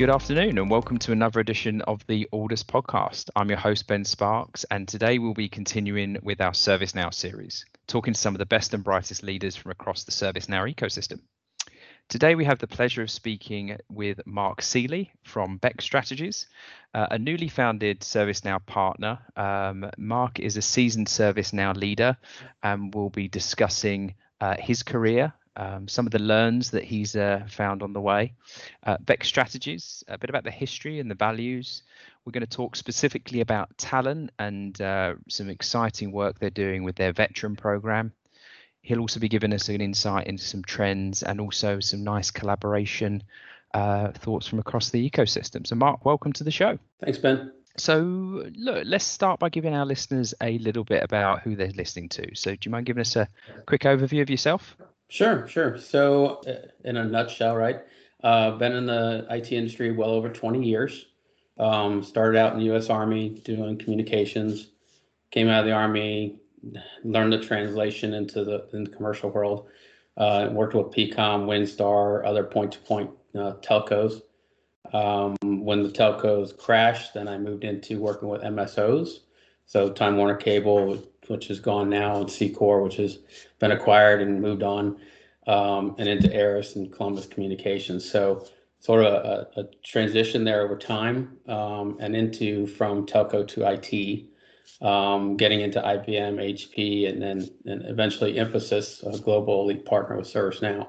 Good afternoon, and welcome to another edition of the Alldus podcast. I'm your host, Ben Sparks, and today we'll be continuing with our ServiceNow series, talking to some of the best and brightest leaders from across the ServiceNow ecosystem. Today, we have the pleasure of speaking with Mark Ceely from Beck Strategies, uh, a newly founded ServiceNow partner. Um, Mark is a seasoned ServiceNow leader and will be discussing uh, his career um, some of the learns that he's uh, found on the way. Uh, Beck Strategies, a bit about the history and the values. We're going to talk specifically about talent and uh, some exciting work they're doing with their veteran program. He'll also be giving us an insight into some trends and also some nice collaboration uh, thoughts from across the ecosystem. So, Mark, welcome to the show. Thanks, Ben. So, look, let's start by giving our listeners a little bit about who they're listening to. So, do you mind giving us a quick overview of yourself? Sure, sure. So, uh, in a nutshell, right? Uh, been in the IT industry well over 20 years. Um, started out in the U.S. Army doing communications. Came out of the Army, learned the translation into the in the commercial world. Uh, worked with PCOM, WinStar, other point-to-point uh, telcos. Um, when the telcos crashed, then I moved into working with MSOs. So Time Warner Cable, which is gone now, and Secor, which has been acquired and moved on, um, and into Arris and Columbus Communications. So sort of a, a transition there over time, um, and into from telco to IT, um, getting into IBM, HP, and then and eventually Mphasis, a global elite partner with ServiceNow.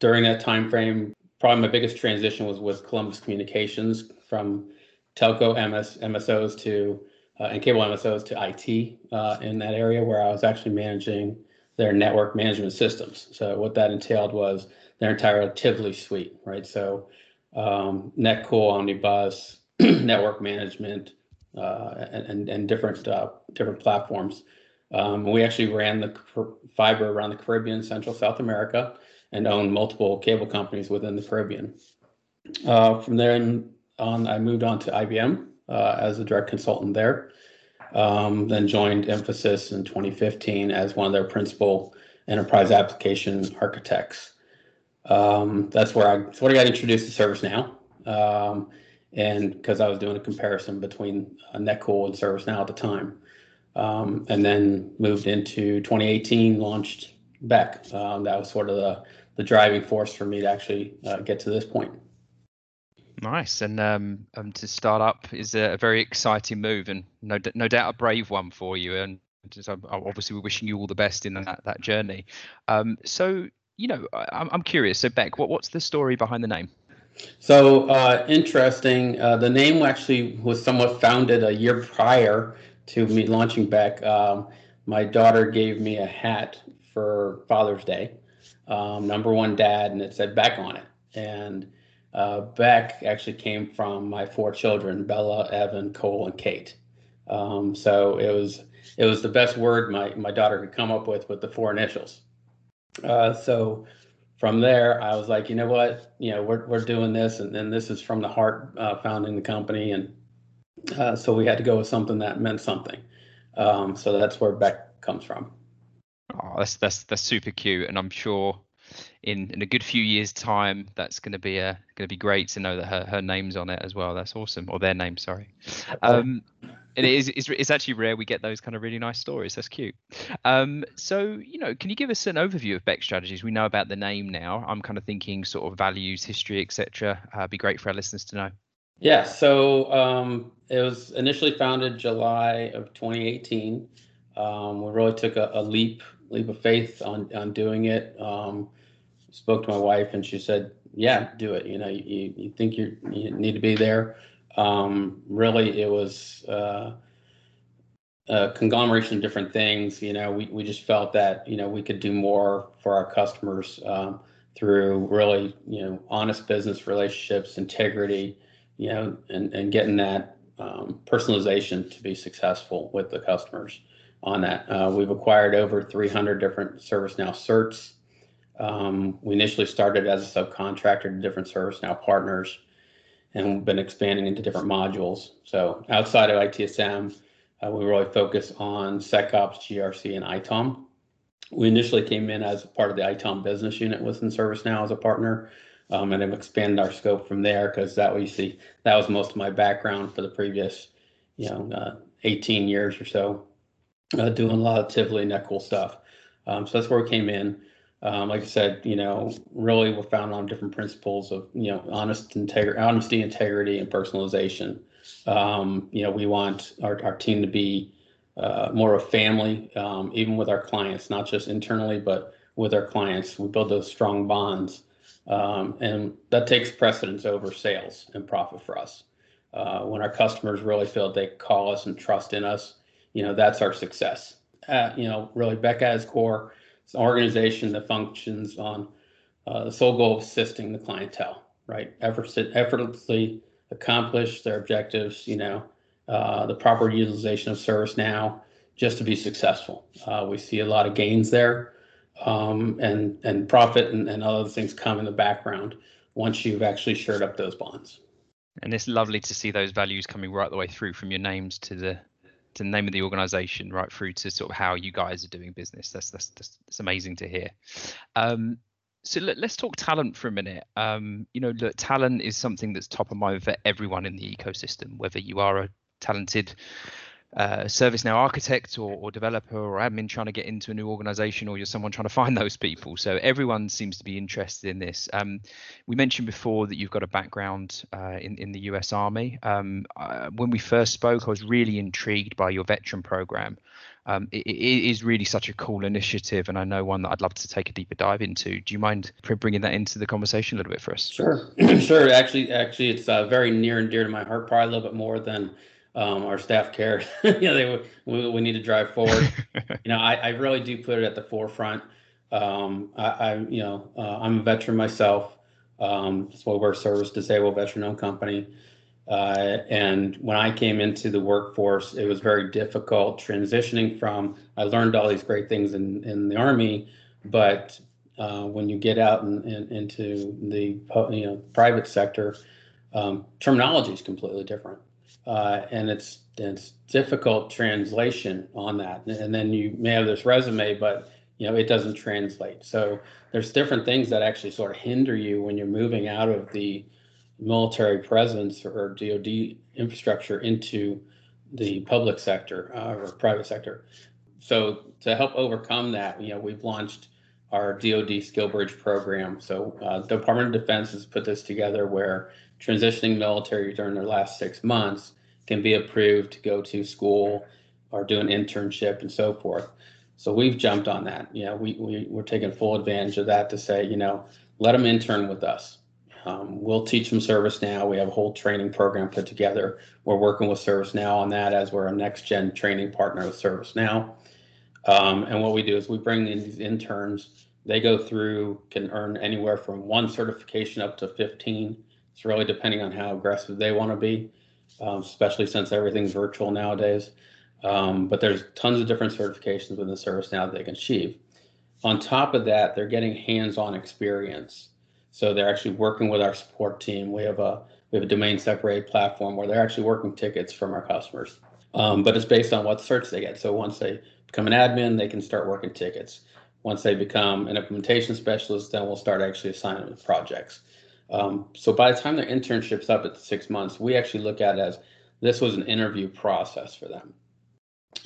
During that time frame, probably my biggest transition was with Columbus Communications from telco MS, MSOs to uh, and cable MSOs to IT uh, in that area where I was actually managing their network management systems. So what that entailed was their entire Tivoli suite, right? So um, NetCool, Omnibus, network management, uh, and, and different uh, different platforms. Um, we actually ran the fiber around the Caribbean, Central South America, and owned multiple cable companies within the Caribbean. Uh, from there on, I moved on to IBM, uh, as a direct consultant there. Um, then joined Mphasis in 2015 as one of their principal enterprise application architects. Um, that's where I where I got introduced to ServiceNow, um, and because I was doing a comparison between uh, NetCool and ServiceNow at the time, um, and then moved into 2018, launched Beck. Um, that was sort of the the driving force for me to actually uh, get to this point. Nice, and um, um, to start up is a, very exciting move, and no, no doubt a brave one for you. And just, obviously, we're wishing you all the best in that that journey. Um, so, you know, I'm, I'm curious. So, Beck, what, what's the story behind the name? So uh, interesting. Uh, the name actually was somewhat founded a year prior to me launching Beck. Um, my daughter gave me a hat for Father's Day, um, number one dad, and it said Beck on it. And uh, Beck actually came from my four children, Bella, Evan, Cole, and Kate. Um, so it was it was the best word my, my daughter could come up with with the four initials. Uh, so from there, I was like, you know what, you know, we're we're doing this, and then this is from the heart, uh, founding the company, and uh, so we had to go with something that meant something. Um, so that's where Beck comes from. Oh, that's that's that's super cute, and I'm sure in in a good few years time that's going to be a going to be great to know that her, her name's on it as well. That's awesome. Or their name sorry. Um and it is it's, it's actually rare we get those kind of really nice stories. That's cute. Um so you know can you give us an overview of beck strategies? We know about the name now. I'm kind of thinking sort of values history etc uh, be great for our listeners to know. Yeah so um it was initially founded july of 2018 um, we really took a, a leap leap of faith on on doing it. Um, spoke to my wife and she said, "Yeah, do it. You know, you, you think you need to be there." Um, really, it was uh, a conglomeration of different things. You know, we we just felt that you know we could do more for our customers um, through really, you know, honest business relationships, integrity, you know, and, and getting that um, personalization to be successful with the customers on that. Uh, we've acquired over 300 different ServiceNow certs. Um, we initially started as a subcontractor to different ServiceNow partners and we've been expanding into different modules. So outside of ITSM, uh, we really focus on SecOps, GRC, and ITOM. We initially came in as part of the ITOM business unit within ServiceNow as a partner, um, and have expanded our scope from there because that we see that was most of my background for the previous, you know, uh, 18 years or so, uh, doing a lot of Tivoli and NetCool stuff. Um, so that's where we came in. Um, like I said, you know, really we're found on different principles of, you know, honest integrity, honesty, integrity, and personalization. Um, you know, we want our, our team to be uh, more of a family, um, even with our clients, not just internally, but with our clients. We build those strong bonds, um, and that takes precedence over sales and profit for us. Uh, when our customers really feel they call us and trust in us, you know, that's our success. You know, really, Becca as core it's an organization that functions on uh, the sole goal of assisting the clientele, right? Effort, effortlessly accomplish their objectives, you know, uh, the proper utilization of ServiceNow just to be successful. Uh, we see a lot of gains there um, and, and profit and, and other things come in the background once you've actually shored up those bonds. And it's lovely to see those values coming right the way through from your names to the to the name of the organization right through to sort of how you guys are doing business. That's that's that's, that's amazing to hear. Um, so let, us talk talent for a minute. Um, you know, look, talent is something that's top of mind for everyone in the ecosystem, whether you are a talented uh, ServiceNow architect or, or, developer or admin trying to get into a new organization, or you're someone trying to find those people. So everyone seems to be interested in this. Um, we mentioned before that you've got a background uh, in in the U.S. Army. Um, uh, when we first spoke, I was really intrigued by your veteran program. Um, it, it is really such a cool initiative, and I know one that I'd love to take a deeper dive into. Do you mind bringing that into the conversation a little bit for us? Sure, sure. Actually, actually, it's uh, very near and dear to my heart, probably a little bit more than um, our staff cared. you know, they we, we need to drive forward. you know, I, I really do put it at the forefront. Um, I, I, you know, uh, I'm a veteran myself. Um, that's why we're a service disabled veteran-owned company. Uh, and when I came into the workforce, it was very difficult transitioning from. I learned all these great things in in the army, but uh, when you get out in, in, into the you know private sector, um, terminology is completely different uh, and it's it's difficult translation on that. And then you may have this resume, but you know it doesn't translate. So there's different things that actually sort of hinder you when you're moving out of the military presence or DoD infrastructure into the public sector uh, or private sector. So to help overcome that, you know, we've launched our DoD Skill Bridge program. So uh, the Department of Defense has put this together where transitioning military during their last six months can be approved to go to school or do an internship and so forth. So we've jumped on that. You know, we, we, we're taking full advantage of that to say, you know, let them intern with us. Um, we'll teach them ServiceNow. We have a whole training program put together. We're working with ServiceNow on that as we're a next gen training partner with ServiceNow. Um, and what we do is we bring in these interns. They go through, can earn anywhere from one certification up to 15 it's really depending on how aggressive they want to be, um, especially since everything's virtual nowadays. Um, but there's tons of different certifications within the ServiceNow that they can achieve. On top of that, they're getting hands-on experience. So they're actually working with our support team. We have a we have a domain separated platform where they're actually working tickets from our customers. Um, but it's based on what certs they get. So once they become an admin, they can start working tickets. Once they become an implementation specialist, then we'll start actually assigning them projects. Um, so by the time their internship's up at six months, we actually look at it as this was an interview process for them.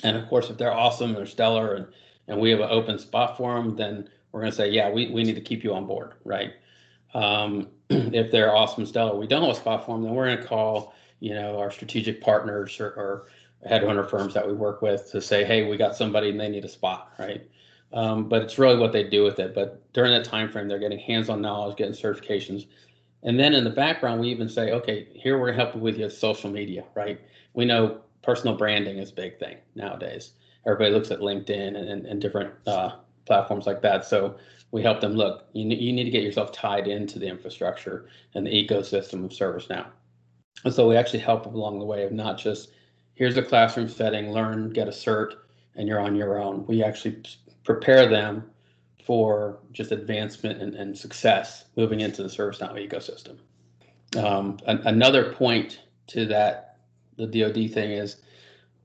And of course, if they're awesome, they're stellar, and, and we have an open spot for them, then we're going to say, yeah, we, we need to keep you on board, right? Um, if they're awesome, stellar, we don't have a spot for them, then we're going to call, you know, our strategic partners or, or headhunter firms that we work with to say, hey, we got somebody and they need a spot, right? Um, but it's really what they do with it. But during that time frame, they're getting hands-on knowledge, getting certifications, and then in the background, we even say, okay, here we're helping with your social media, right? We know personal branding is a big thing nowadays. Everybody looks at LinkedIn and, and, and different uh, platforms like that. So we help them look. You you need to get yourself tied into the infrastructure and the ecosystem of ServiceNow. And so we actually help along the way of not just here's a classroom setting, learn, get a cert, and you're on your own. We actually prepare them for just advancement and, and success moving into the ServiceNow ecosystem. Um, an, another point to that, the DoD thing is,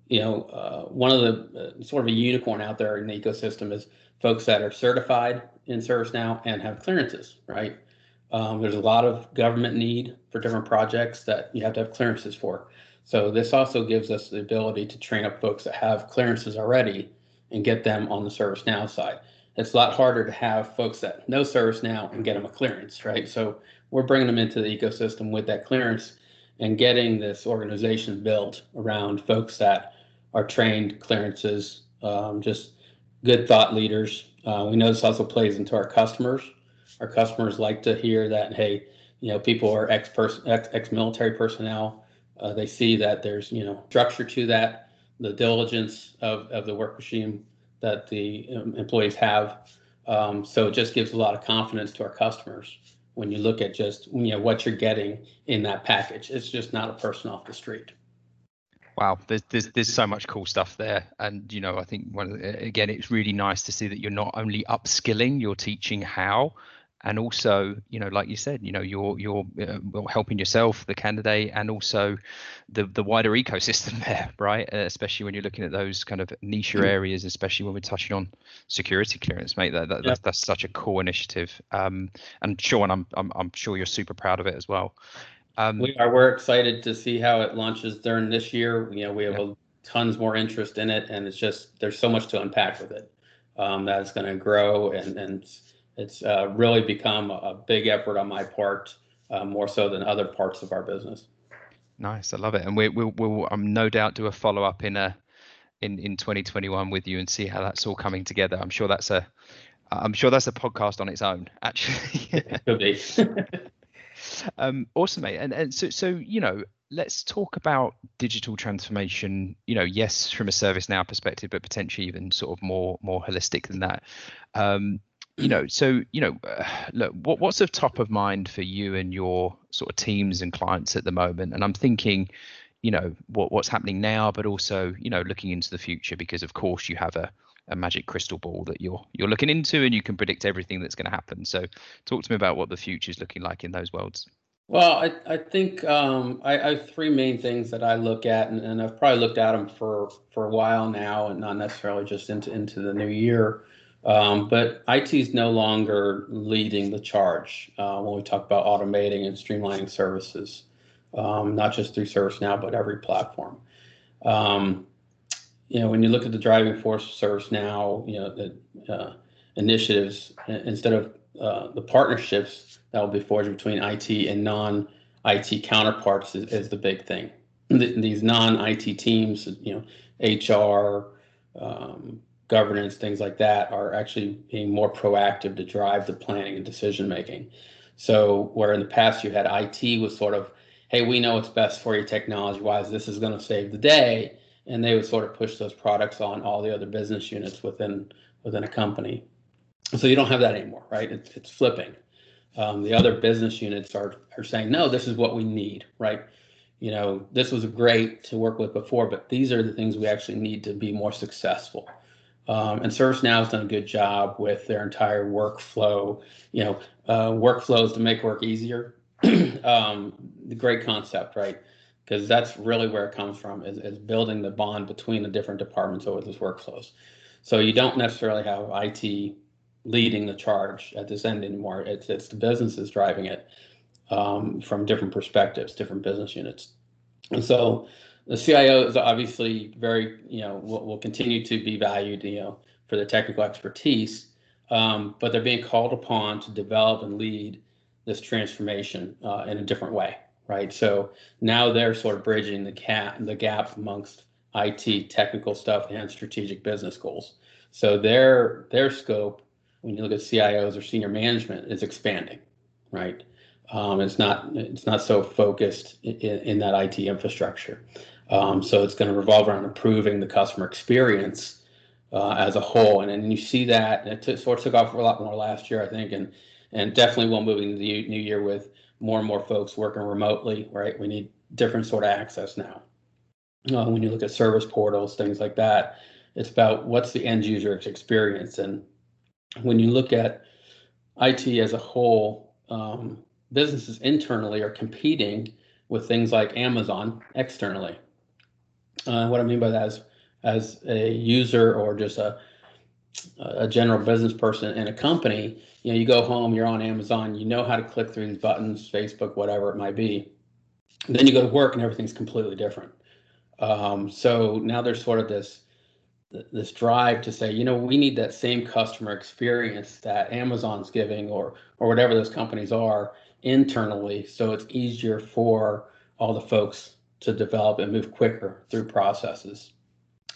you know, uh, one of the uh, sort of a unicorn out there in the ecosystem is folks that are certified in ServiceNow and have clearances, right? Um, there's a lot of government need for different projects that you have to have clearances for. So this also gives us the ability to train up folks that have clearances already and get them on the ServiceNow side. It's a lot harder to have folks that know ServiceNow and get them a clearance, right? So we're bringing them into the ecosystem with that clearance and getting this organization built around folks that are trained clearances, um, just good thought leaders. Uh, we know this also plays into our customers. Our customers like to hear that, hey, you know, people are ex ex, ex military personnel. Uh, they see that there's, you know, structure to that, the diligence of, of the work regime that the um, employees have. Um, so it just gives a lot of confidence to our customers when you look at just you know what you're getting in that package. It's just not a person off the street. Wow, there's, there's there's so much cool stuff there, and you know I think one again it's really nice to see that you're not only upskilling, you're teaching how, and also you know like you said you know you're you're uh, helping yourself the candidate and also the the wider ecosystem there right uh, especially when you're looking at those kind of niche mm. areas especially when we're touching on security clearance mate that, that yeah. that's, that's such a cool initiative um and Sean I'm, I'm i'm sure you're super proud of it as well um, we are we're excited to see how it launches during this year you know we have yeah. a, tons more interest in it and it's just there's so much to unpack with it um, that's going to grow and and it's uh, really become a big effort on my part, uh, more so than other parts of our business. Nice, I love it, and we, will we'll um, no doubt do a follow up in a in in 2021 with you and see how that's all coming together. I'm sure that's a I'm sure that's a podcast on its own, actually. Could be. um, awesome, mate. And and so so you know, let's talk about digital transformation. You know, yes, from a ServiceNow perspective, but potentially even sort of more more holistic than that. Um, you know, so you know, uh, look, what what's the top of mind for you and your sort of teams and clients at the moment? And I'm thinking, you know, what what's happening now, but also, you know, looking into the future because of course you have a a magic crystal ball that you're you're looking into and you can predict everything that's going to happen. So, talk to me about what the future is looking like in those worlds. Well, I, I think um, I, I, have three main things that I look at, and, and I've probably looked at them for, for a while now, and not necessarily just into into the new year. Um, but IT is no longer leading the charge uh, when we talk about automating and streamlining services, um, not just through ServiceNow, but every platform. Um, you know, when you look at the driving force of ServiceNow, you know, the uh, initiatives, instead of uh, the partnerships that will be forged between IT and non-IT counterparts is, is the big thing. these non-IT teams, you know, HR, um, governance, things like that, are actually being more proactive to drive the planning and decision making. So where in the past you had IT was sort of, hey, we know what's best for you technology wise, this is going to save the day, and they would sort of push those products on all the other business units within within a company. So you don't have that anymore, right? It's, it's flipping. Um, the other business units are are saying, no, this is what we need, right? You know, this was great to work with before, but these are the things we actually need to be more successful. Um, and ServiceNow has done a good job with their entire workflow, you know, uh, workflows to make work easier. um, the great concept, right? Because that's really where it comes from is, is building the bond between the different departments over those workflows. So you don't necessarily have IT leading the charge at this end anymore. It's, it's the businesses driving it um, from different perspectives, different business units. And so the CIO is obviously very, you know, will, will continue to be valued, you know, for their technical expertise, um, but they're being called upon to develop and lead this transformation uh, in a different way, right? So now they're sort of bridging the gap, the gap amongst IT technical stuff and strategic business goals. So their their scope, when you look at CIOs or senior management, is expanding, right? Um, it's not it's not so focused in, in that IT infrastructure. Um, so it's going to revolve around improving the customer experience uh, as a whole. And then you see that, and it sort of took off a lot more last year, I think, and and definitely will moving into the new year with more and more folks working remotely. Right, we need different sort of access now. Uh, when you look at service portals, things like that, it's about what's the end user experience. And when you look at IT as a whole, um, businesses internally are competing with things like Amazon externally. Uh, what I mean by that is, as a user or just a a general business person in a company, you know, you go home, you're on Amazon, you know how to click through these buttons, Facebook, whatever it might be. Then you go to work and everything's completely different. Um, so now there's sort of this this drive to say, you know, we need that same customer experience that Amazon's giving or or whatever those companies are internally, so it's easier for all the folks to develop and move quicker through processes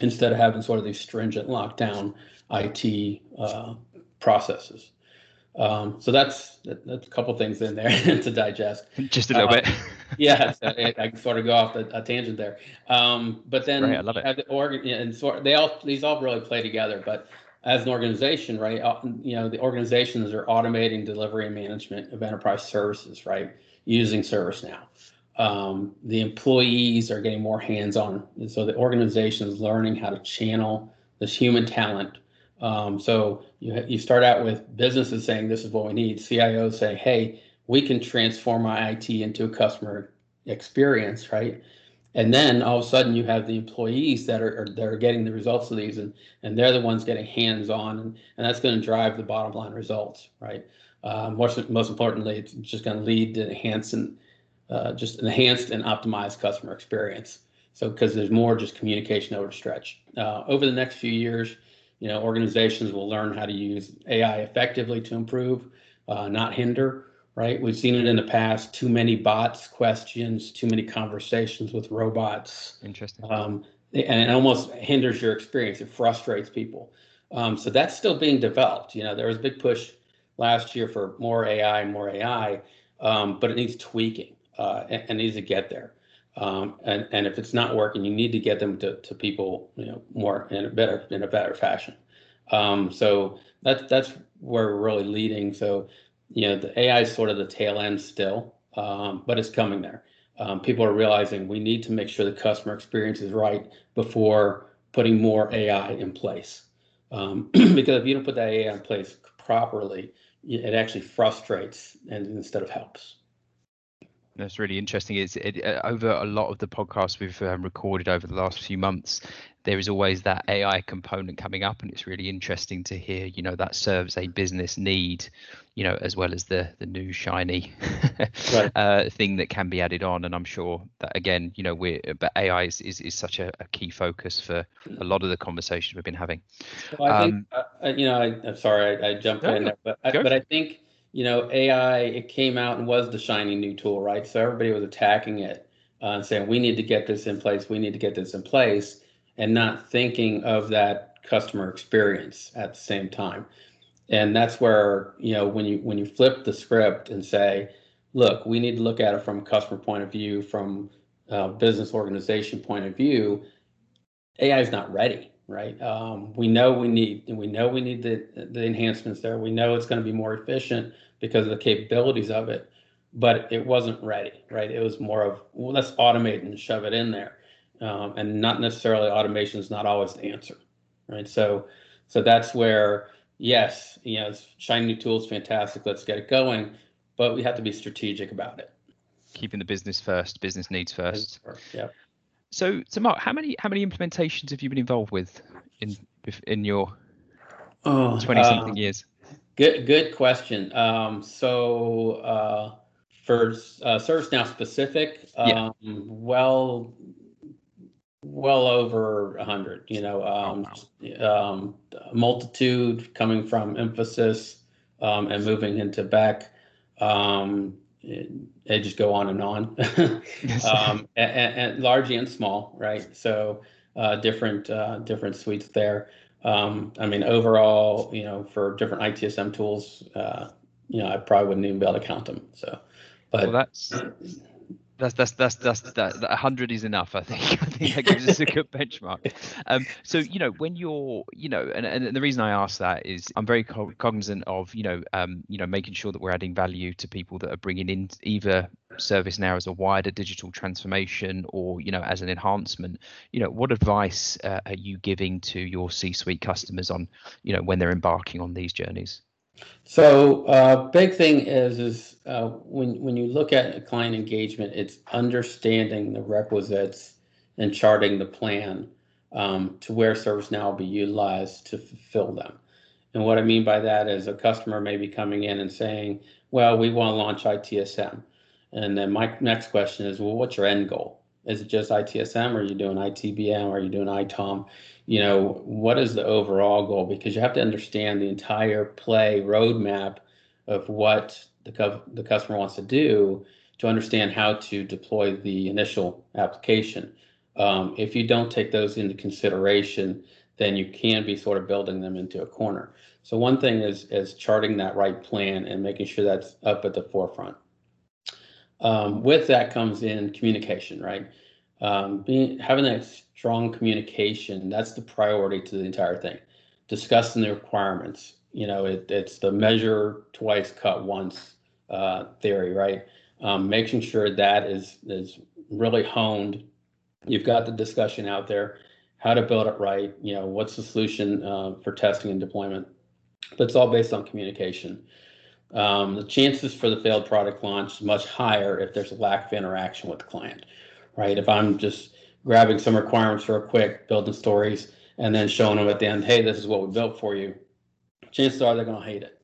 instead of having sort of these stringent lockdown IT uh, processes. Um, so that's that's a couple things in there to digest. Just a little uh, bit. yeah, I, I sort of go off a, a tangent there. Um, but then right, I love it. The org- and so they all these all really play together. But as an organization, right, uh, you know, the organizations are automating delivery and management of enterprise services, right, using ServiceNow. Um, the employees are getting more hands-on, and so the organization is learning how to channel this human talent um, so you, you start out with businesses saying this is what we need, CIOs say, hey, we can transform our IT into a customer experience, right? And then all of a sudden you have the employees that are, are that are getting the results of these, and and they're the ones getting hands on, and, and that's going to drive the bottom line results, right? Uh, most most importantly, it's just going to lead to enhance and uh, just enhanced and optimized customer experience. So because there's more just communication over stretch. Uh, over the next few years, you know, organizations will learn how to use AI effectively to improve, uh, not hinder. Right? We've seen it in the past. Too many bots questions, too many conversations with robots. Interesting. Um, and it almost hinders your experience. It frustrates people. Um, so that's still being developed. You know, there was a big push last year for more AI, more AI, um, but it needs tweaking uh, and, and needs to get there. Um, and, and if it's not working, you need to get them to, to people, you know, more in a better in a better fashion. Um, so that's that's where we're really leading. So, you know, the AI is sort of the tail end still, um, but it's coming there. Um, people are realizing we need to make sure the customer experience is right before putting more AI in place. Um, because if you don't put that AI in place properly, it actually frustrates and instead of helps. That's really interesting. It's it, uh, over a lot of the podcasts we've um, recorded over the last few months. There is always that AI component coming up, and it's really interesting to hear. You know that serves a business need, you know, as well as the the new shiny right. uh, thing that can be added on. And I'm sure that again, you know, we're but AI is is, is such a, a key focus for a lot of the conversations we've been having. Well, I um, think uh, you know, I, am sorry I, I jumped no, in there, but I, but I think you know, AI, it came out and was the shiny new tool, right? So everybody was attacking it uh, and saying, we need to get this in place, we need to get this in place, and not thinking of that customer experience at the same time. And that's where, you know, when you when you flip the script and say, look, we need to look at it from a customer point of view, from a business organization point of view, AI is not ready right? Um, we know we need and we know we need the the enhancements there. We know it's going to be more efficient because of the capabilities of it, but it wasn't ready, right? It was more of well, let's automate and shove it in there, um, and not necessarily automation is not always the answer, right? So so that's where yes, you know, shiny new tools, fantastic. Let's get it going, but we have to be strategic about it. Keeping the business first, business needs first. Yeah. So, so Mark, how many how many implementations have you been involved with in in your oh, twenty something uh, years? Good good question. Um, so uh, for uh, ServiceNow specific, um, yeah. well well over a hundred. You know, um, oh, wow. um, multitude coming from Mphasis um, and moving into Beck. Um, they just go on and on, um, and, and, large and small, right? So uh, different uh, different suites there. Um, I mean, overall, you know, for different ITSM tools, uh, you know, I probably wouldn't even be able to count them. So, but well, that's that's that's that's that's that, that 100 is enough i think. I think that gives us a good benchmark. Um so you know when you're you know and, and the reason i ask that is i'm very co- cognizant of you know um you know making sure that we're adding value to people that are bringing in either ServiceNow as a wider digital transformation or you know as an enhancement. You know what advice uh, are you giving to your c suite customers on you know when they're embarking on these journeys so uh, big thing is is uh, when when you look at client engagement, it's understanding the requisites and charting the plan um, to where ServiceNow will be utilized to fulfill them. And what I mean by that is a customer may be coming in and saying, "Well, we want to launch ITSM," and then my next question is, "Well, what's your end goal? Is it just ITSM? Or are you doing ITBM? Or are you doing ITOM?" You know, what is the overall goal? Because you have to understand the entire play roadmap of what the, the customer wants to do to understand how to deploy the initial application. Um, if you don't take those into consideration, then you can be sort of building them into a corner. So one thing is is charting that right plan and making sure that's up at the forefront. Um, with that comes in communication, right? Um, being having that strong communication that's the priority to the entire thing. Discussing the requirements you know it, it's the measure twice cut once uh, theory right? Um, making sure that is is really honed. You've got the discussion out there how to build it right you know what's the solution uh, for testing and deployment. But it's all based on communication. Um, the chances for the failed product launch is much higher if there's a lack of interaction with the client right if i'm just grabbing some requirements real quick, building stories, and then showing them at the end, hey, this is what we built for you. Chances are they're going to hate it.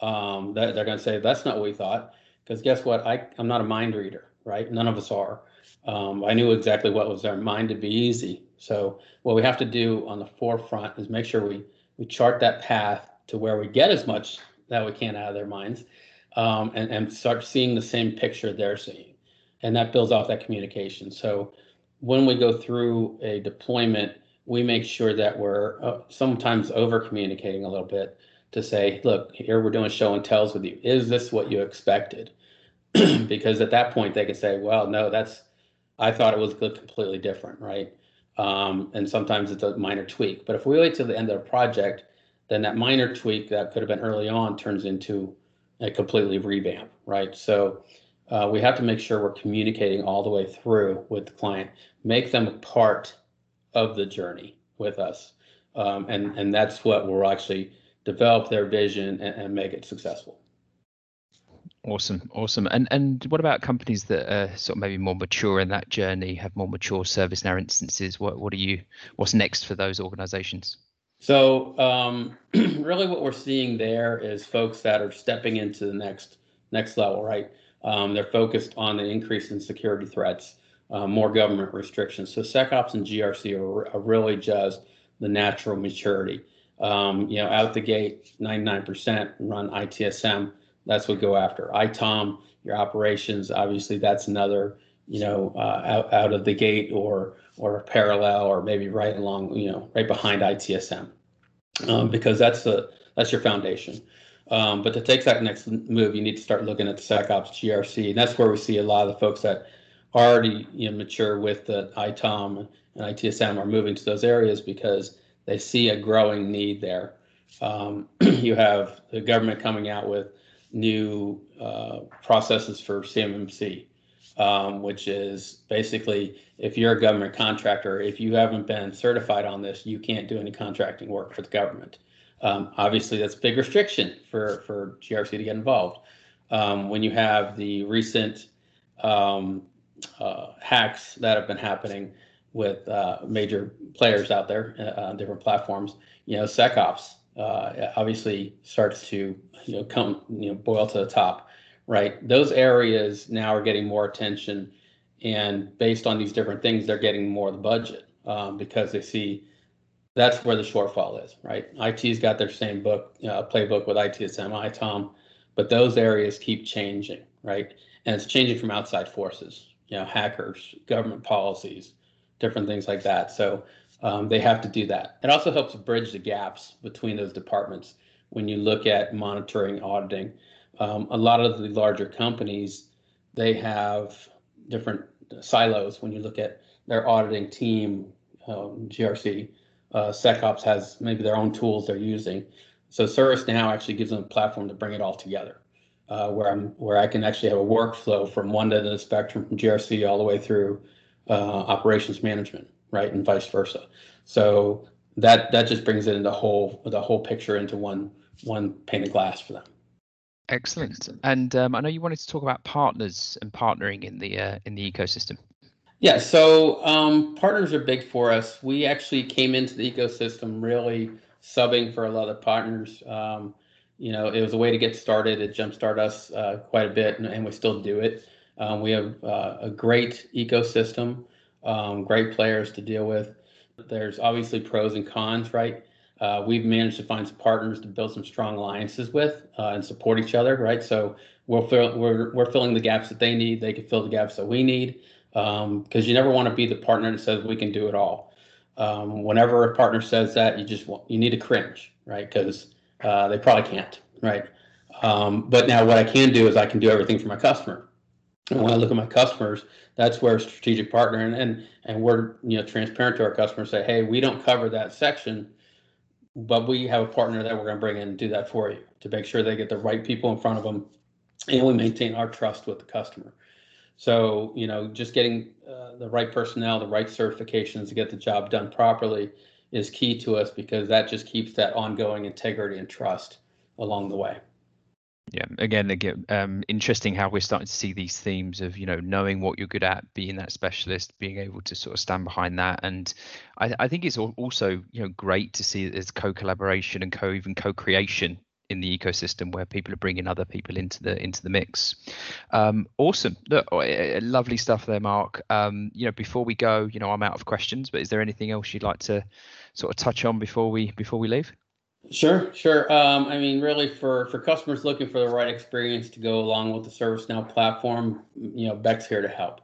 Um, they're, going to say that's not what we thought. Because guess what? I, I'm not a mind reader, right? None of us are. Um, I knew exactly what was their mind to be easy. So what we have to do on the forefront is make sure we we chart that path to where we get as much that we can out of their minds, um, and and start seeing the same picture they're seeing, and that builds off that communication. So when we go through a deployment, we make sure that we're uh, sometimes over communicating a little bit to say, look, here we're doing show and tells with you. Is this what you expected? because at that point they could say, well, no, that's I thought it was completely different, right? Um, and sometimes it's a minor tweak. But if we wait till the end of the project, then that minor tweak that could have been early on turns into a completely revamp, right? So uh, we have to make sure we're communicating all the way through with the client, make them a part of the journey with us. Um, and, and that's what will actually develop their vision and, and make it successful. Awesome, awesome. And and what about companies that are sort of maybe more mature in that journey, have more mature ServiceNow instances? What what are you? What's next for those organizations? So um, really, what we're seeing there is folks that are stepping into the next next level, right? Um, they're focused on the increase in security threats, uh, more government restrictions. So SecOps and GRC are, are really just the natural maturity. Um, you know, out the gate, 99% run ITSM. That's what go after. ITOM, your operations, obviously that's another, you know, uh, out, out of the gate or or parallel or maybe right along, you know, right behind ITSM, um, because that's the that's your foundation. Um, but to take that next move, you need to start looking at the SecOps GRC, and that's where we see a lot of the folks that are already you know, mature with the ITOM and ITSM are moving to those areas because they see a growing need there. Um, you have the government coming out with new uh, processes for CMMC, um, which is basically if you're a government contractor, if you haven't been certified on this, you can't do any contracting work for the government. Um, obviously, that's a big restriction for, for GRC to get involved. Um, when you have the recent um, uh, hacks that have been happening with uh, major players out there uh, on different platforms, you know, SecOps uh, obviously starts to you know come you know boil to the top, right? Those areas now are getting more attention, and based on these different things, they're getting more of the budget um, because they see that's where the shortfall is, right? IT's got their same book, uh, playbook with ITSM, ITOM, but those areas keep changing, right? And it's changing from outside forces, you know, hackers, government policies, different things like that. So um, they have to do that. It also helps bridge the gaps between those departments when you look at monitoring, auditing. Um, a lot of the larger companies, they have different silos when you look at their auditing team, um, GRC. Uh, SecOps has maybe their own tools they're using. So ServiceNow actually gives them a platform to bring it all together, uh, where I'm where I can actually have a workflow from one end of the spectrum, from GRC all the way through uh, operations management, right, and vice versa. So that that just brings it into whole the whole picture into one one pane of glass for them. Excellent. And um, I know you wanted to talk about partners and partnering in the uh, in the ecosystem. Yeah, so um, partners are big for us. We actually came into the ecosystem really subbing for a lot of partners. Um, you know, it was a way to get started. It jumpstarted us uh, quite a bit, and, and, we still do it. Um, we have uh, a great ecosystem, um, great players to deal with. There's obviously pros and cons, right? Uh, we've managed to find some partners to build some strong alliances with uh, and support each other, right? So we're, fill, we're, we're filling the gaps that they need. They can fill the gaps that we need because um, you never want to be the partner that says we can do it all. Um, whenever a partner says that, you just want, you need to cringe, right? Because uh, they probably can't, right? Um, but now what I can do is I can do everything for my customer. And when I look at my customers, that's where strategic partner and and and we're you know transparent to our customers. Say, hey, we don't cover that section, but we have a partner that we're going to bring in and do that for you to make sure they get the right people in front of them, and we maintain our trust with the customer. So, you know, just getting uh, the right personnel, the right certifications to get the job done properly is key to us because that just keeps that ongoing integrity and trust along the way. Yeah, again, again, um, interesting how we're starting to see these themes of you know knowing what you're good at, being that specialist, being able to sort of stand behind that, and I, I think it's also you know great to see there's co-collaboration and co even co-creation in the ecosystem where people are bringing other people into the into the mix. Um, awesome, look, oh, eh, eh, lovely stuff there, Mark. Um, you know, before we go, you know, I'm out of questions, but is there anything else you'd like to sort of touch on before we before we leave? Sure, sure. Um, I mean, really, for for customers looking for the right experience to go along with the ServiceNow platform, you know, Beck's here to help.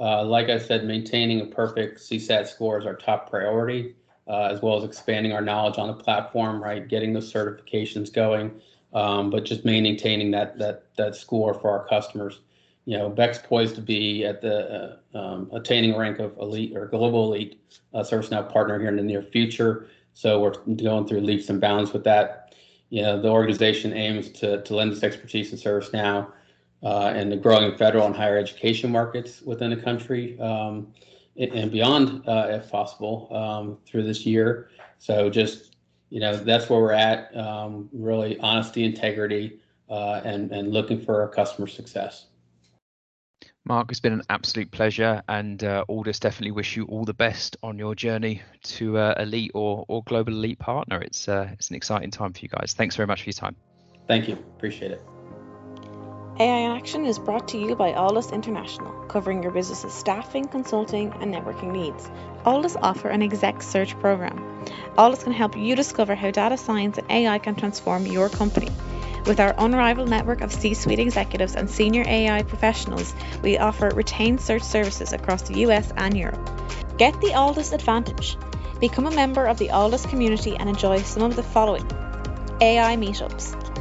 Uh, like I said, maintaining a perfect CSAT score is our top priority uh, as well as expanding our knowledge on the platform, right? Getting those certifications going, um, but just maintaining that that that score for our customers. You know, Beck's poised to be at the uh, um, attaining rank of elite or global elite uh, ServiceNow partner here in the near future. So we're going through leaps and bounds with that. You know, the organization aims to to lend its expertise in ServiceNow uh, and the growing federal and higher education markets within the country. Um, and beyond, uh, if possible, um, through this year. So just you know, that's where we're at. Um, really, honesty, integrity, uh, and and looking for our customer success. Mark, it's been an absolute pleasure, and uh, Alldus definitely wish you all the best on your journey to uh, elite or or global elite partner. It's uh, it's an exciting time for you guys. Thanks very much for your time. Thank you. Appreciate it. AI in Action is brought to you by Alldus International, covering your business's staffing, consulting, and networking needs. Alldus offer an exec search program. Alldus can help you discover how data science and AI can transform your company. With our unrivaled network of C suite executives and senior AI professionals, we offer retained search services across the US and Europe. Get the Alldus advantage. Become a member of the Alldus community and enjoy some of the following AI meetups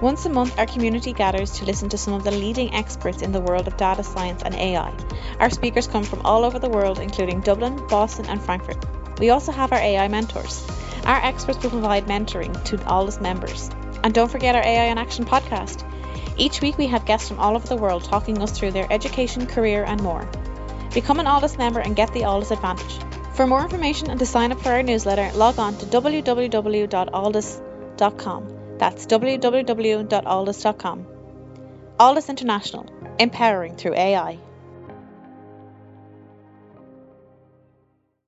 once a month, our community gathers to listen to some of the leading experts in the world of data science and AI. Our speakers come from all over the world, including Dublin, Boston, and Frankfurt. We also have our AI mentors. Our experts will provide mentoring to Alldus members. And don't forget our AI in Action podcast. Each week, we have guests from all over the world talking us through their education, career, and more. Become an Alldus member and get the Alldus advantage. For more information and to sign up for our newsletter, log on to www.alldus.com. That's www.alldus.com. Alldus International, empowering through AI.